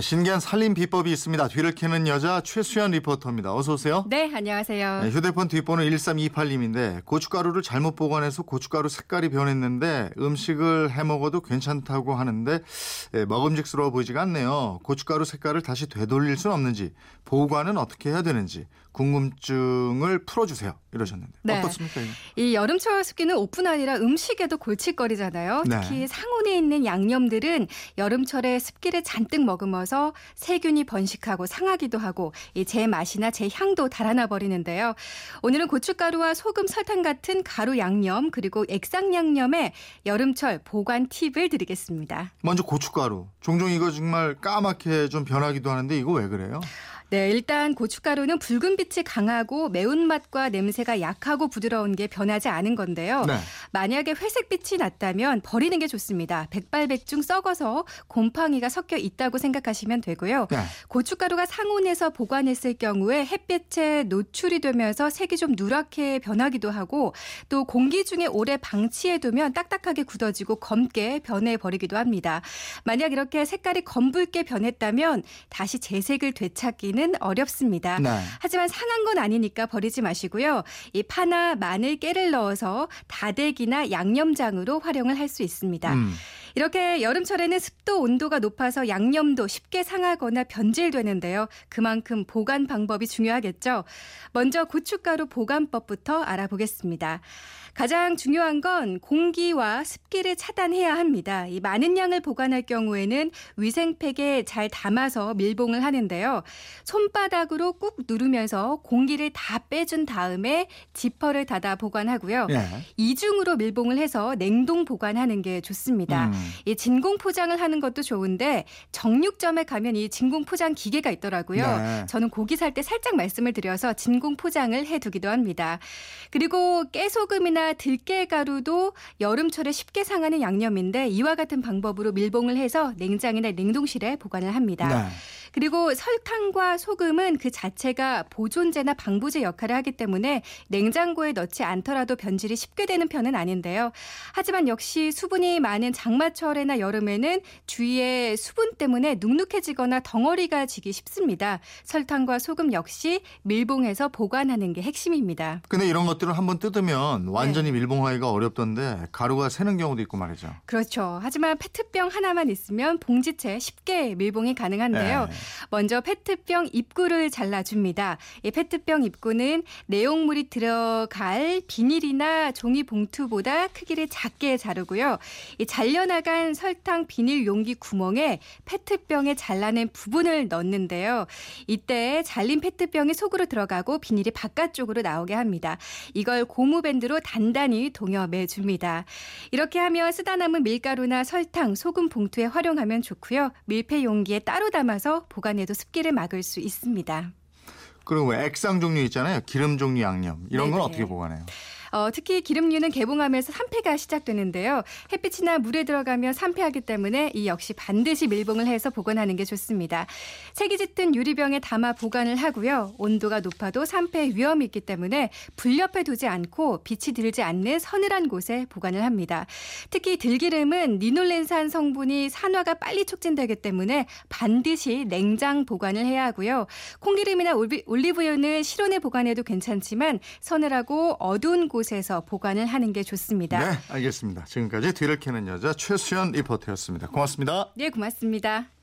신기한 살림 비법이 있습니다. 뒤를 캐는 여자 최수연 리포터입니다. 어서 오세요. 네, 안녕하세요. 네, 휴대폰 뒷번호 1328님인데 고춧가루를 잘못 보관해서 고춧가루 색깔이 변했는데 음식을 해 먹어도 괜찮다고 하는데 예, 먹음직스러워 보이지가 않네요. 고춧가루 색깔을 다시 되돌릴 수는 없는지 보관은 어떻게 해야 되는지 궁금증을 풀어주세요. 이러셨는데 네. 어떻습니까? 이거? 이 여름철 습기는 오뿐 아니라 음식에도 골칫거리잖아요. 네. 특히 상온에 있는 양념들은 여름철에 습기를 잔뜩 머금어 서 세균이 번식하고 상하기도 하고 이제 맛이나 제 향도 달아나 버리는데요. 오늘은 고춧가루와 소금, 설탕 같은 가루 양념 그리고 액상 양념의 여름철 보관 팁을 드리겠습니다. 먼저 고춧가루. 종종 이거 정말 까맣게 좀 변하기도 하는데 이거 왜 그래요? 네, 일단 고춧가루는 붉은 빛이 강하고 매운맛과 냄새가 약하고 부드러운 게 변하지 않은 건데요. 네. 만약에 회색빛이 났다면 버리는 게 좋습니다. 백발백중 썩어서 곰팡이가 섞여 있다고 생각하시면 되고요. 네. 고춧가루가 상온에서 보관했을 경우에 햇빛에 노출이 되면서 색이 좀 누렇게 변하기도 하고 또 공기 중에 오래 방치해두면 딱딱하게 굳어지고 검게 변해버리기도 합니다. 만약 이렇게 색깔이 검붉게 변했다면 다시 재색을 되찾기는 어렵습니다. 네. 하지만 상한 건 아니니까 버리지 마시고요. 이 파나 마늘, 깨를 넣어서 다대기 나 양념장으로 활용을 할 수 있습니다. 음. 이렇게 여름철에는 습도 온도가 높아서 양념도 쉽게 상하거나 변질되는데요. 그만큼 보관 방법이 중요하겠죠. 먼저 고춧가루 보관법부터 알아보겠습니다. 가장 중요한 건 공기와 습기를 차단해야 합니다. 이 많은 양을 보관할 경우에는 위생팩에 잘 담아서 밀봉을 하는데요. 손바닥으로 꾹 누르면서 공기를 다 빼준 다음에 지퍼를 닫아 보관하고요. 예. 이중으로 밀봉을 해서 냉동 보관하는 게 좋습니다. 음. 이 진공 포장을 하는 것도 좋은데 정육점에 가면 이 진공 포장 기계가 있더라고요. 네. 저는 고기 살 때 살짝 말씀을 드려서 진공 포장을 해두기도 합니다. 그리고 깨소금이나 들깨가루도 여름철에 쉽게 상하는 양념인데 이와 같은 방법으로 밀봉을 해서 냉장이나 냉동실에 보관을 합니다. 네. 그리고 설탕과 소금은 그 자체가 보존제나 방부제 역할을 하기 때문에 냉장고에 넣지 않더라도 변질이 쉽게 되는 편은 아닌데요. 하지만 역시 수분이 많은 장마철에나 여름에는 주위에 수분 때문에 눅눅해지거나 덩어리가 지기 쉽습니다. 설탕과 소금 역시 밀봉해서 보관하는 게 핵심입니다. 근데 이런 것들은 한번 뜯으면 네. 완전히 밀봉하기가 어렵던데 가루가 새는 경우도 있고 말이죠. 그렇죠. 하지만 페트병 하나만 있으면 봉지채 쉽게 밀봉이 가능한데요. 네. 먼저 페트병 입구를 잘라줍니다. 이 페트병 입구는 내용물이 들어갈 비닐이나 종이 봉투보다 크기를 작게 자르고요. 이 잘려나간 설탕 비닐 용기 구멍에 페트병에 잘라낸 부분을 넣는데요. 이때 잘린 페트병이 속으로 들어가고 비닐이 바깥쪽으로 나오게 합니다. 이걸 고무밴드로 단 단히 동여매 줍니다. 이렇게 하면 쓰다 남은 밀가루나 설탕, 소금 봉투에 활용하면 좋고요. 밀폐 용기에 따로 담아서 보관해도 습기를 막을 수 있습니다. 그리고 왜 액상 종류 있잖아요. 기름 종류 양념. 이런 건 네네. 어떻게 보관해요? 어, 특히 기름류는 개봉하면서 산패가 시작되는데요. 햇빛이나 물에 들어가면 산패하기 때문에 이 역시 반드시 밀봉을 해서 보관하는 게 좋습니다. 색이 짙은 유리병에 담아 보관을 하고요. 온도가 높아도 산패 위험이 있기 때문에 불 옆에 두지 않고 빛이 들지 않는 서늘한 곳에 보관을 합니다. 특히 들기름은 리놀렌산 성분이 산화가 빨리 촉진되기 때문에 반드시 냉장 보관을 해야 하고요. 콩기름이나 올리브유는 실온에 보관해도 괜찮지만 서늘하고 어두운 곳에서 보관을 하는 게 좋습니다. 네, 알겠습니다. 지금까지 뒤를 캐는 여자 최수연 리포터였습니다. 고맙습니다. 네, 고맙습니다.